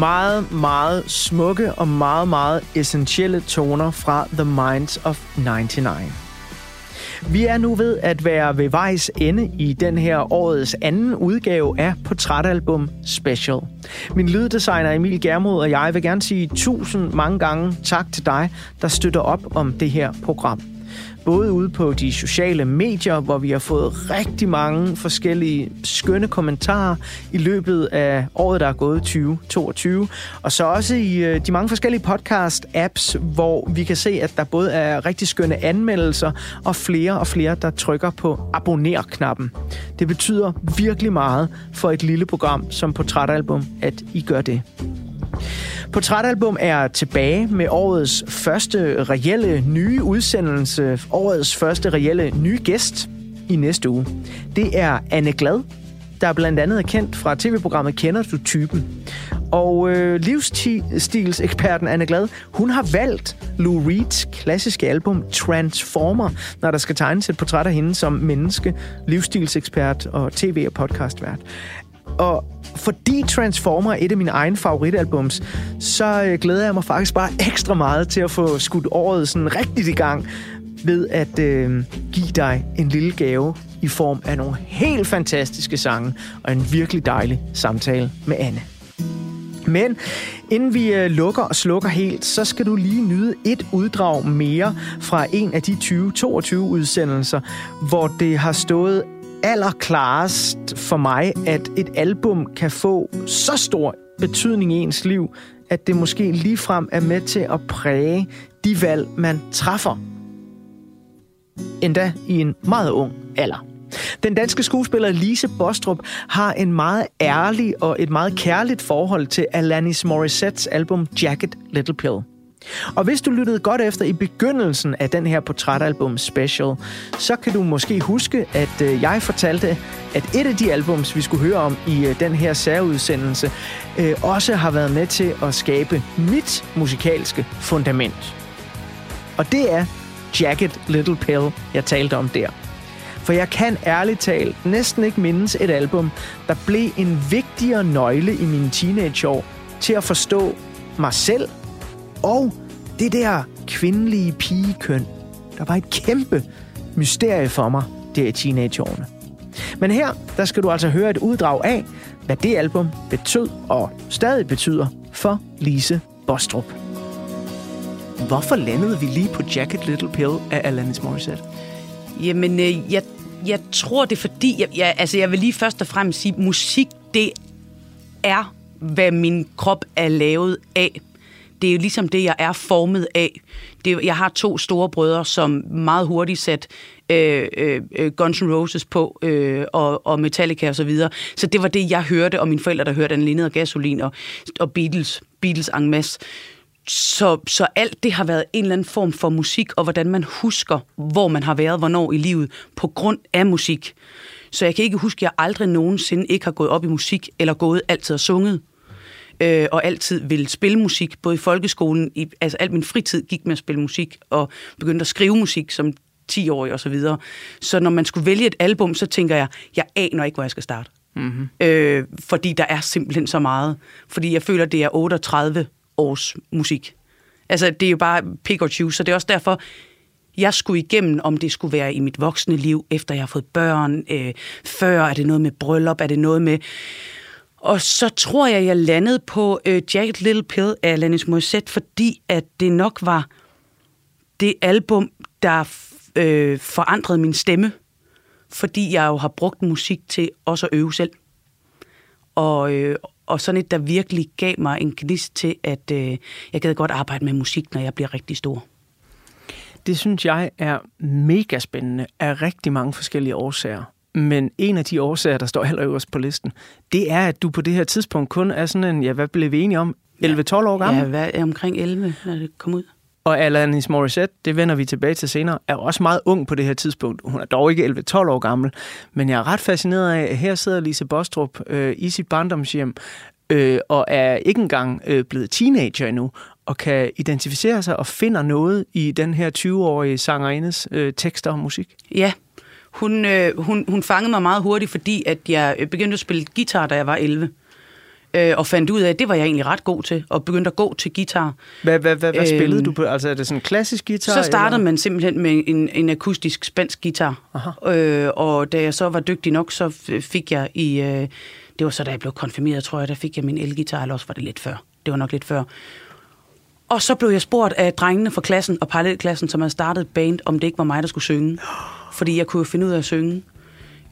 Meget, meget smukke og meget, meget essentielle toner fra The Minds of 99. Vi er nu ved at være ved vejs ende i den her årets anden udgave af Portrætalbum Special. Min lyddesigner Emil Germod og jeg vil gerne sige tusind mange gange tak til dig, der støtter op om det her program. Både ude på de sociale medier, hvor vi har fået rigtig mange forskellige skønne kommentarer i løbet af året, der er gået 2022. Og så også i øh, de mange forskellige podcast-apps, hvor vi kan se, at der både er rigtig skønne anmeldelser og flere og flere, der trykker på abonner-knappen. Det betyder virkelig meget for et lille program som Portrætalbum, at I gør det. Portrætalbum er tilbage med årets første reelle nye udsendelse, årets første reelle nye gæst i næste uge. Det er Anne Glad, der blandt andet er kendt fra tv-programmet Kender du typen? Og øh, livsstilseksperten Anne Glad, hun har valgt Lou Reeds klassiske album Transformer, når der skal tegnes et portræt af hende som menneske, livsstilsekspert og tv- og podcastvært. Og fordi Transformer er et af mine egne favoritalbums, så øh, glæder jeg mig faktisk bare ekstra meget til at få skudt året sådan rigtigt i gang ved at øh, give dig en lille gave i form af nogle helt fantastiske sange og en virkelig dejlig samtale med Anne. Men inden vi øh, lukker og slukker helt, så skal du lige nyde et uddrag mere fra en af de 2022 udsendelser, hvor det har stået allerklarest for mig, at et album kan få så stor betydning i ens liv, at det måske ligefrem er med til at præge de valg, man træffer. Endda i en meget ung alder. Den danske skuespiller Lise Bostrup har en meget ærlig og et meget kærligt forhold til Alanis Morissettes album Jacket Little Pill. Og hvis du lyttede godt efter i begyndelsen af den her portrætalbum special, så kan du måske huske, at øh, jeg fortalte, at et af de albums, vi skulle høre om i øh, den her særudsendelse, øh, også har været med til at skabe mit musikalske fundament. Og det er Jacket Little Pill, jeg talte om der. For jeg kan ærligt talt næsten ikke mindes et album, der blev en vigtigere nøgle i mine teenageår til at forstå mig selv og det der kvindelige pigekøn, der var et kæmpe mysterie for mig der i teenageårene. Men her, der skal du altså høre et uddrag af, hvad det album betød og stadig betyder for Lise Bostrup. Hvorfor landede vi lige på Jacket Little Pill af Alanis Morissette? Jamen, øh, jeg, jeg tror, det er fordi... Jeg, jeg, altså, jeg vil lige først og fremmest sige, musik, det er, hvad min krop er lavet af. Det er jo ligesom det, jeg er formet af. Det, jeg har to store brødre, som meget hurtigt sat øh, øh, øh, Guns N' Roses på, øh, og, og Metallica og så videre. Så det var det, jeg hørte, og mine forældre, der hørte Anne og Gasolin og, og Beatles, Beatles en masse. Så, så alt det har været en eller anden form for musik, og hvordan man husker, hvor man har været, hvornår i livet, på grund af musik. Så jeg kan ikke huske, at jeg aldrig nogensinde ikke har gået op i musik, eller gået altid og sunget. Øh, og altid ville spille musik, både i folkeskolen, i, altså alt min fritid gik med at spille musik, og begyndte at skrive musik som 10-årig og så videre. Så når man skulle vælge et album, så tænker jeg, jeg aner ikke, hvor jeg skal starte. Mm-hmm. Øh, fordi der er simpelthen så meget. Fordi jeg føler, det er 38 års musik. Altså, det er jo bare pick og choose, så det er også derfor, jeg skulle igennem, om det skulle være i mit voksne liv, efter jeg har fået børn, øh, før, er det noget med bryllup, er det noget med... Og så tror jeg, jeg landede på øh, Jagged Little Pill af Alanis Morissette, fordi at det nok var det album, der øh, forandrede min stemme, fordi jeg jo har brugt musik til også at øve selv. Og, øh, og sådan et, der virkelig gav mig en gnist til, at øh, jeg gad godt arbejde med musik, når jeg bliver rigtig stor. Det synes jeg er mega spændende af rigtig mange forskellige årsager. Men en af de årsager, der står allerøverst på listen, det er, at du på det her tidspunkt kun er sådan en, ja, hvad blev vi enige om? 11-12 år gammel? Ja, hvad, omkring 11, når det kom ud. Og Alanis Morissette, det vender vi tilbage til senere, er også meget ung på det her tidspunkt. Hun er dog ikke 11-12 år gammel. Men jeg er ret fascineret af, at her sidder Lise Bostrup øh, i sit barndomshjem, øh, og er ikke engang øh, blevet teenager endnu, og kan identificere sig og finder noget i den her 20-årige sangerindes øh, tekster og musik. Ja, hun, øh, hun, hun fangede mig meget hurtigt, fordi at jeg øh, begyndte at spille guitar, da jeg var 11. Øh, og fandt ud af, at det var jeg egentlig ret god til, og begyndte at gå til guitar. Hvad, hvad, hvad, hvad spillede Øhm, du på? Altså er det sådan en klassisk guitar? Så startede eller? man simpelthen med en, en akustisk spansk guitar. Øh, og da jeg så var dygtig nok, så fik jeg i... Øh, det var så, da jeg blev konfirmeret, tror jeg, der fik jeg min elgitar, eller også var det lidt før. Det var nok lidt før. Og så blev jeg spurgt af drengene fra klassen og parallelklassen, som havde startet et band, om det ikke var mig, der skulle synge. Fordi jeg kunne jo finde ud af at synge.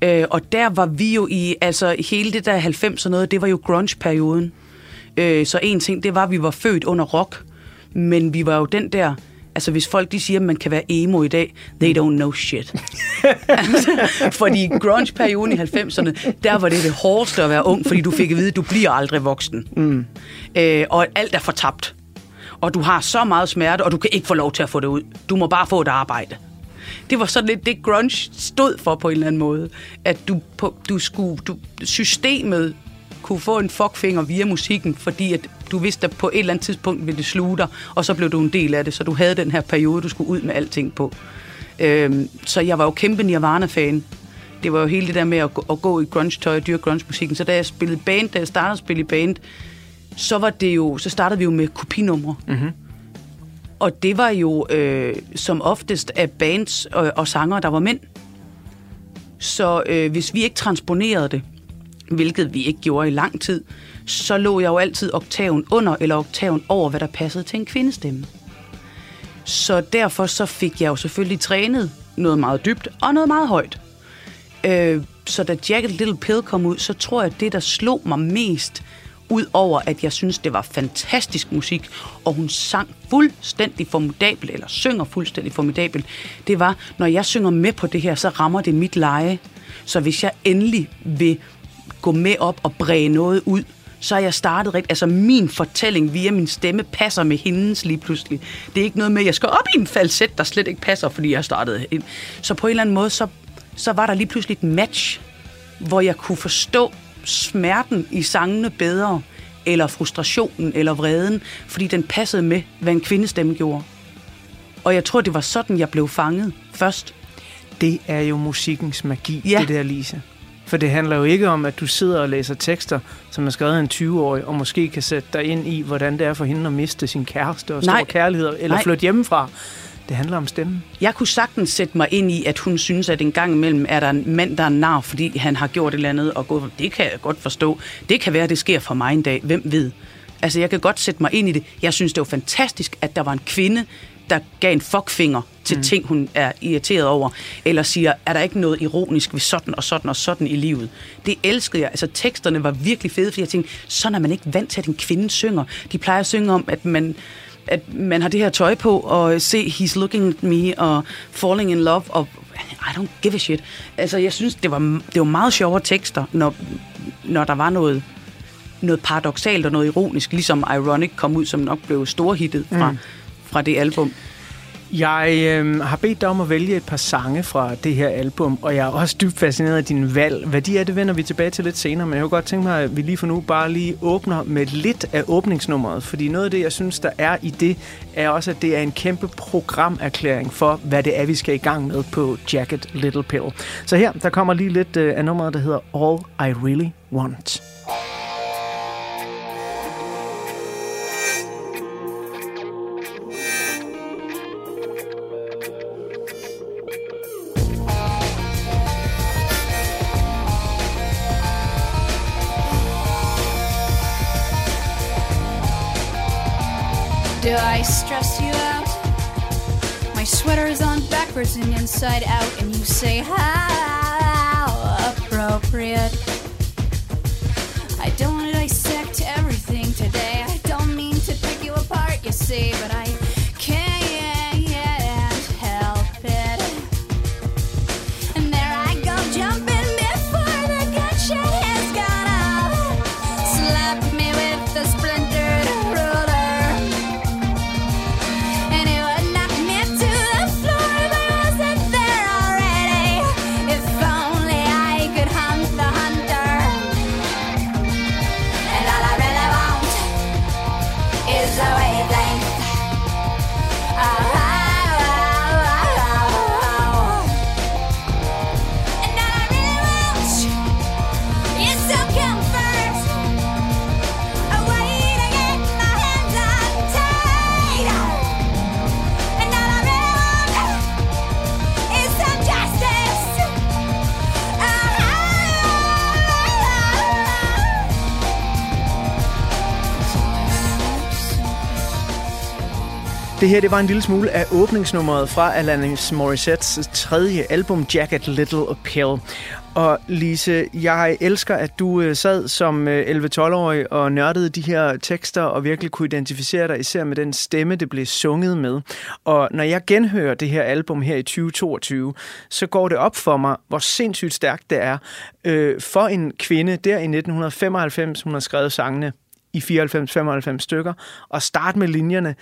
Øh, og der var vi jo i, altså hele det der 90 og noget, det var jo grunge-perioden. Øh, så en ting, det var, at vi var født under rock, men vi var jo den der, altså hvis folk de siger, at man kan være emo i dag, they don't know shit. altså, *laughs* fordi grunge-perioden i 90'erne, der var det det hårdeste at være ung, fordi du fik at vide, at du bliver aldrig voksen. Mm. Øh, og alt er fortabt. Og du har så meget smerte, og du kan ikke få lov til at få det ud. Du må bare få et arbejde. Det var sådan lidt det, grunge stod for på en eller anden måde. At du, på, du skulle, du, systemet kunne få en fuckfinger via musikken, fordi at du vidste, at på et eller andet tidspunkt ville det sluge dig, og så blev du en del af det, så du havde den her periode, du skulle ud med alting på. Øhm, så jeg var jo kæmpe Nirvana-fan. Det var jo hele det der med at gå, at gå i grunge-tøj og dyrke grunge-musikken. Så da jeg spillede band, da jeg startede at spille i band, så var det jo, så startede vi jo med kopinumre. Mm-hmm. Og det var jo øh, som oftest af bands og, og sanger, der var mænd. Så øh, hvis vi ikke transponerede det, hvilket vi ikke gjorde i lang tid, så lå jeg jo altid oktaven under eller oktaven over, hvad der passede til en kvindestemme. Så derfor så fik jeg jo selvfølgelig trænet noget meget dybt og noget meget højt. Øh, så da Jagged Little Pill kom ud, så tror jeg, at det, der slog mig mest, Udover at jeg synes, det var fantastisk musik, og hun sang fuldstændig formidabel, eller synger fuldstændig formidabel, det var, når jeg synger med på det her, så rammer det mit leje. Så hvis jeg endelig vil gå med op og bræge noget ud, så er jeg startet rigtigt. Altså min fortælling via min stemme passer med hendes lige pludselig. Det er ikke noget med, at jeg skal op i en falset, der slet ikke passer, fordi jeg startede ind. Så på en eller anden måde, så, så var der lige pludselig et match, hvor jeg kunne forstå smerten i sangene bedre, eller frustrationen, eller vreden, fordi den passede med, hvad en kvindestemme gjorde. Og jeg tror, det var sådan, jeg blev fanget først. Det er jo musikkens magi, Ja. det der, Lise. For det handler jo ikke om, at du sidder og læser tekster, som er skrevet af en 20-årig, og måske kan sætte dig ind i, hvordan det er for hende at miste sin kæreste og store Nej. kærligheder, eller Nej. flytte hjemmefra. Det handler om stemmen. Jeg kunne sagtens sætte mig ind i, at hun synes, at en gang imellem er der en mand, der er en nar, fordi han har gjort et eller andet, og gået, det kan jeg godt forstå. Det kan være, at det sker for mig en dag. Hvem ved? Altså, jeg kan godt sætte mig ind i det. Jeg synes, det var fantastisk, at der var en kvinde, der gav en fuckfinger til mm. ting, hun er irriteret over. Eller siger, er der ikke noget ironisk ved sådan og sådan og sådan i livet? Det elskede jeg. Altså, teksterne var virkelig fede, fordi jeg tænkte, sådan er man ikke vant til, at en kvinde synger. De plejer at synge om, at man at man har det her tøj på, og se, he's looking at me, og falling in love, og I don't give a shit. Altså, jeg synes, det var, det var meget sjovere tekster, når, når der var noget, noget paradoxalt og noget ironisk, ligesom Ironic kom ud, som nok blev storhittet fra, Mm. fra det album. Jeg øh, har bedt dig om at vælge et par sange fra det her album, og jeg er også dybt fascineret af din valg. Hvad de er, det vender vi tilbage til lidt senere, men jeg kunne godt tænke mig, at vi lige for nu bare lige åbner med lidt af åbningsnummeret, fordi noget af det, jeg synes, der er i det, er også, at det er en kæmpe programerklæring for, hvad det er, vi skal i gang med på Jacket Little Pill. Så her, der kommer lige lidt øh, af nummeret, der hedder All I Really Want. Do I stress you out? My sweater's on backwards and inside out, and you say, How appropriate. Det her det var en lille smule af åbningsnummeret fra Alanis Morissettes tredje album, Jacket Little Pill. Og Lise, jeg elsker, at du øh, sad som øh, 11-12-årig og nørdede de her tekster og virkelig kunne identificere dig, især med den stemme, det blev sunget med. Og når jeg genhører det her album her i 2022, så går det op for mig, hvor sindssygt stærkt det er øh, for en kvinde der i 1995, hun har skrevet sangene i 94-95 stykker, og starte med linjerne.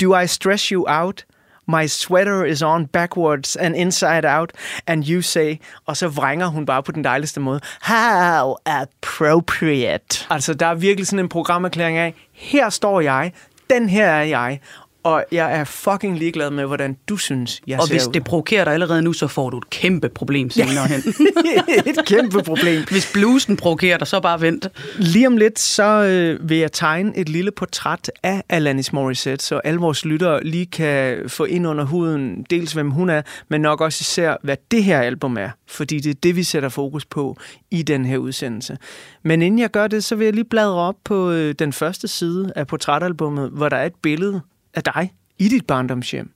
Do I stress you out? My sweater is on backwards and inside out, and you say, og så vrænger hun bare på den dejligste måde, how appropriate. Altså, der er virkelig sådan en programerklæring af, her står jeg, den her er jeg, og jeg er fucking ligeglad med, hvordan du synes, jeg Og ser hvis ud. det provokerer dig allerede nu, så får du et kæmpe problem senere hen. *laughs* et kæmpe problem. *laughs* Hvis blusen provokerer dig, så bare vent. Lige om lidt, så øh, vil jeg tegne et lille portræt af Alanis Morissette, så alle vores lyttere lige kan få ind under huden, dels hvem hun er, men nok også især, hvad det her album er. Fordi det er det, vi sætter fokus på i den her udsendelse. Men inden jeg gør det, så vil jeg lige bladre op på øh, den første side af portrætalbummet, hvor der er et billede af dig i dit barndomshjem,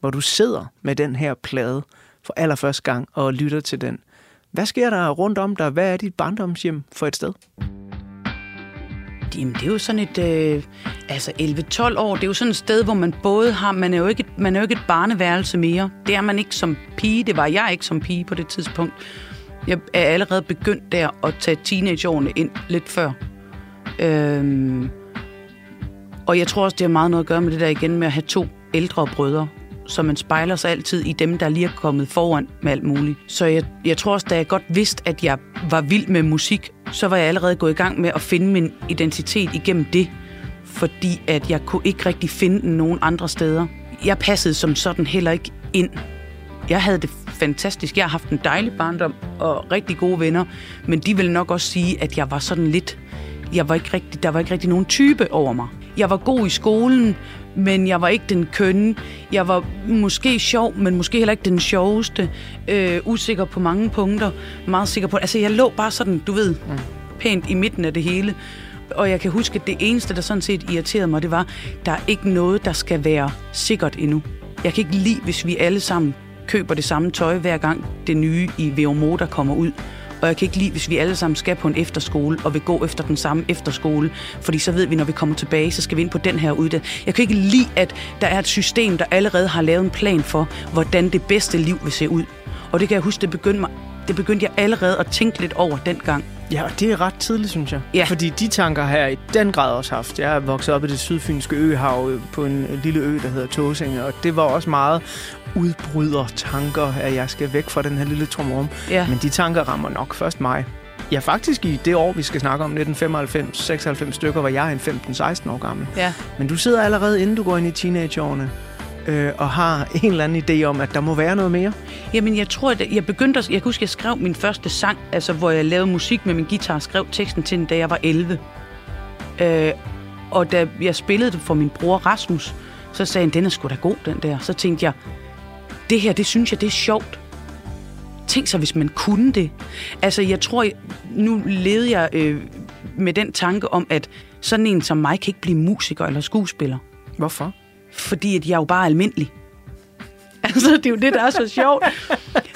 hvor du sidder med den her plade for allerførste gang og lytter til den. Hvad sker der rundt om dig? Hvad er dit barndomshjem for et sted? Jamen, det er jo sådan et... Øh, altså, 11-12 år, det er jo sådan et sted, hvor man både har... Man er, jo ikke man er jo ikke et barneværelse mere. Det er man ikke som pige. Det var jeg ikke som pige på det tidspunkt. Jeg er allerede begyndt der at tage teenageårene ind lidt før. Øh, og jeg tror også, det har meget noget at gøre med det der igen med at have to ældre brødre. Så man spejler sig altid i dem, der lige er kommet foran med alt muligt. Så jeg, jeg tror også, da jeg godt vidste, at jeg var vild med musik, så var jeg allerede gået i gang med at finde min identitet igennem det. Fordi at jeg kunne ikke rigtig finde den nogen andre steder. Jeg passede som sådan heller ikke ind. Jeg havde det fantastisk. Jeg har haft en dejlig barndom og rigtig gode venner. Men de ville nok også sige, at jeg var sådan lidt... Jeg var ikke rigtig, der var ikke rigtig nogen type over mig. Jeg var god i skolen, men jeg var ikke den kønne. Jeg var måske sjov, men måske heller ikke den sjoveste. Øh, usikker på mange punkter. Meget sikker på... Altså, jeg lå bare sådan, du ved, pænt i midten af det hele. Og jeg kan huske, at det eneste, der sådan set irriterede mig, det var, der er ikke noget, der skal være sikkert endnu. Jeg kan ikke lide, hvis vi alle sammen køber det samme tøj, hver gang det nye i der kommer ud. Og jeg kan ikke lide, hvis vi alle sammen skal på en efterskole og vil gå efter den samme efterskole, fordi så ved vi, når vi kommer tilbage, så skal vi ind på den her uddannelse. Jeg kan ikke lide, at der er et system, der allerede har lavet en plan for, hvordan det bedste liv vil se ud. Og det kan jeg huske, det begyndte, mig, det begyndte jeg allerede at tænke lidt over dengang. Ja, og det er ret tidligt, synes jeg. Ja. Fordi de tanker har jeg i den grad også haft. Jeg er vokset op i det sydfynske øhav øh, på en lille ø, der hedder Tåsinge, og det var også meget udbryder tanker, at jeg skal væk fra den her lille trumrum. Ja. Men de tanker rammer nok først mig. Ja, faktisk i det år, vi skal snakke om, 1995-96 stykker, var jeg en 15-16 år gammel. Ja. Men du sidder allerede, inden du går ind i teenageårene, øh, og har en eller anden idé om, at der må være noget mere. Jamen, jeg tror, at jeg begyndte at... Jeg kan huske, jeg skrev min første sang, altså hvor jeg lavede musik med min guitar, skrev teksten til den, da jeg var 11. Øh, og da jeg spillede det for min bror Rasmus, så sagde han, den er sgu da god, den der. Så tænkte jeg, det her, det synes jeg, det er sjovt. Tænk så, hvis man kunne det. Altså, jeg tror, nu levede jeg øh, med den tanke om, at sådan en som mig kan ikke blive musiker eller skuespiller. Hvorfor? Fordi at jeg er jo bare almindelig. *laughs* Altså, det er jo det, der er så sjovt.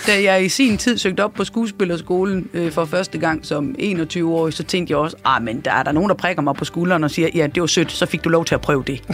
Da jeg i sin tid søgte op på skuespillerskolen øh, for første gang som 21-årig, så tænkte jeg også, ah, men der er der nogen, der prikker mig på skulderen og siger, ja, det var sødt, så fik du lov til at prøve det. *laughs*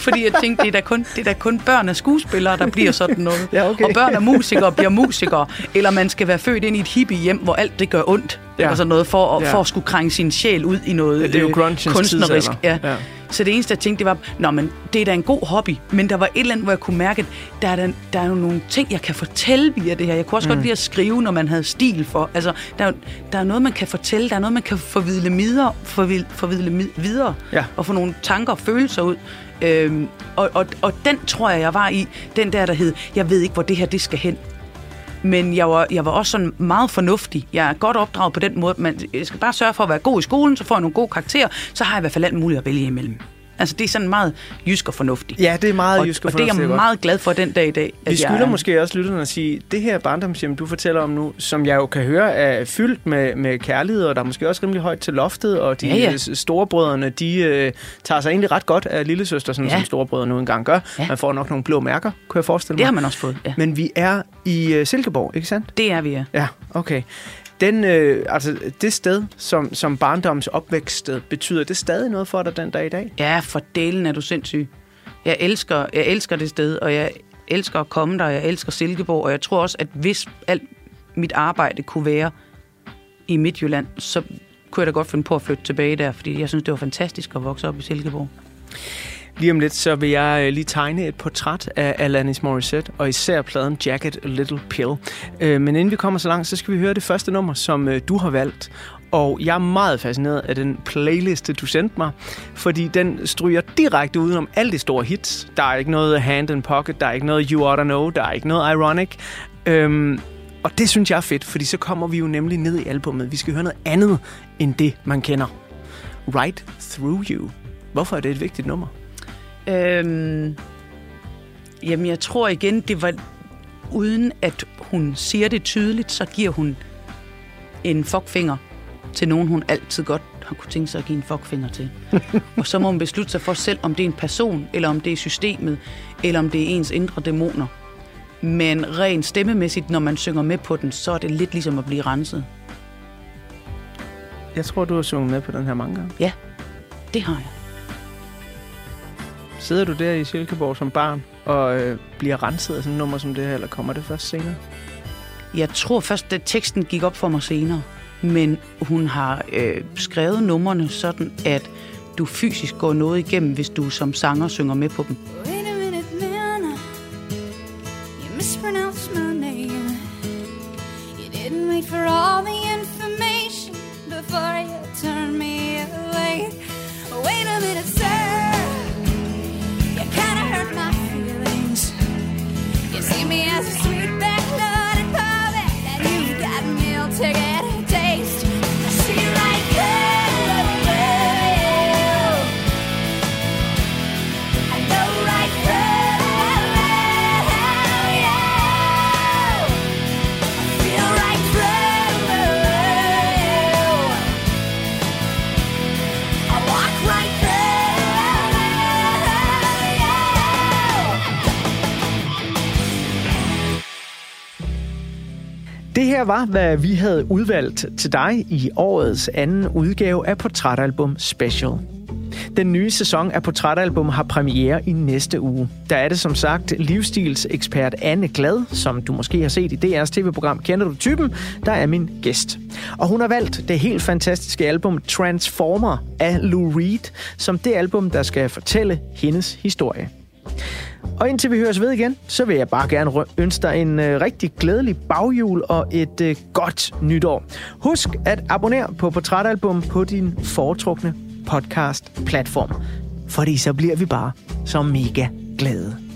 Fordi jeg tænkte, det er, da kun, det er da kun børn af skuespillere, der bliver sådan noget. Ja, okay. Og børn af musikere bliver musikere. Eller man skal være født ind i et hippie hjem, hvor alt det gør ondt. Ja. Eller sådan noget, for, at, Ja. for at skulle krænge sin sjæl ud i noget Ja, det er jo øh, kunstnerisk. Ja. Ja. Så det eneste, jeg tænkte, det var, Nå, men det er da en god hobby. Men der var et eller andet, hvor jeg kunne mærke, at der er, der, der er jo nogle ting, jeg kan fortælle via det her. Jeg kunne også mm. godt lide at skrive, når man havde stil for. Altså, der, er der er noget, man kan fortælle. Der er noget, man kan forvidle videre, forvidle, forvidle videre Ja. og få nogle tanker og følelser ud. Øhm, og, og, og den tror jeg, jeg var i. Den der, der hed, jeg ved ikke, hvor det her det skal hen. Men jeg var, jeg var også sådan meget fornuftig. Jeg er godt opdraget på den måde. Man, jeg skal bare sørge for at være god i skolen, så får jeg nogle gode karakterer. Så har jeg i hvert fald alt muligt at vælge imellem. Altså, det er sådan meget jysk og fornuftigt. Ja, det er meget og, jysk og og det er fornuftigt, jeg meget glad for den dag i dag. Vi at jeg skylder er- måske også lytterne at sige, det her barndomshjem, du fortæller om nu, som jeg jo kan høre er fyldt med, med kærlighed, og der er måske også rimelig højt til loftet, og de ja. ja, storebrødrene, de øh, tager sig egentlig ret godt af lillesøster, sådan Ja. som storebrødre nu engang gør. Ja. Man får nok nogle blå mærker, kunne jeg forestille mig. Det har man også fået, ja. Men vi er i øh, Silkeborg, ikke sandt? Det er vi, ja. Ja, okay. Den, øh, altså, det sted, som, som barndoms opvækststed, betyder det stadig noget for dig den dag i dag? Ja, for delen er du sindssyg. Jeg elsker, jeg elsker det sted, og jeg elsker at komme der, og jeg elsker Silkeborg, og jeg tror også, at hvis alt mit arbejde kunne være i Midtjylland, så kunne jeg da godt finde på at flytte tilbage der, fordi jeg synes, det var fantastisk at vokse op i Silkeborg. Lige om lidt, så vil jeg øh, lige tegne et portræt af Alanis Morissette, og især pladen Jacket A Little Pill. Øh, men inden vi kommer så langt, så skal vi høre det første nummer, som øh, du har valgt. Og jeg er meget fascineret af den playliste, du sendte mig, fordi den stryger direkte udenom alle de store hits. Der er ikke noget Hand in Pocket, der er ikke noget You Oughta Know, der er ikke noget Ironic. Øhm, og det synes jeg er fedt, fordi så kommer vi jo nemlig ned i albummet. Vi skal høre noget andet end det, man kender. Right Through You. Hvorfor er det et vigtigt nummer? Øhm, jamen, jeg tror igen, det var uden at hun siger det tydeligt, så giver hun en fuckfinger til nogen, hun altid godt har kunne tænke sig at give en fuckfinger til. *laughs* og så må hun beslutte sig for selv, om det er en person, eller om det er systemet, eller om det er ens indre dæmoner. Men rent stemmemæssigt, når man synger med på den, så er det lidt ligesom at blive renset. Jeg tror, du har sunget med på den her mange gange. Ja, det har jeg. Sidder du der i Silkeborg som barn og øh, bliver renset af sådan et nummer som det her, eller kommer det først senere? Jeg tror først, at teksten gik op for mig senere. Men hun har øh, skrevet numrene sådan, at du fysisk går noget igennem, hvis du som sanger synger med på dem. Var, hvad vi havde udvalgt til dig i årets anden udgave af Portrætalbum Special. Den nye sæson af Portrætalbum har premiere i næste uge. Der er det som sagt livsstilsekspert Anne Glad, som du måske har set i DR's tv-program Kender du typen, der er min gæst. Og hun har valgt det helt fantastiske album Transformer af Lou Reed, som det album, der skal fortælle hendes historie. Og indtil vi høres ved igen, så vil jeg bare gerne ønske dig en øh, rigtig glædelig baghjul og et øh, godt nytår. Husk at abonnere på Portrætalbum på din foretrukne podcast-platform, fordi så bliver vi bare så mega glade.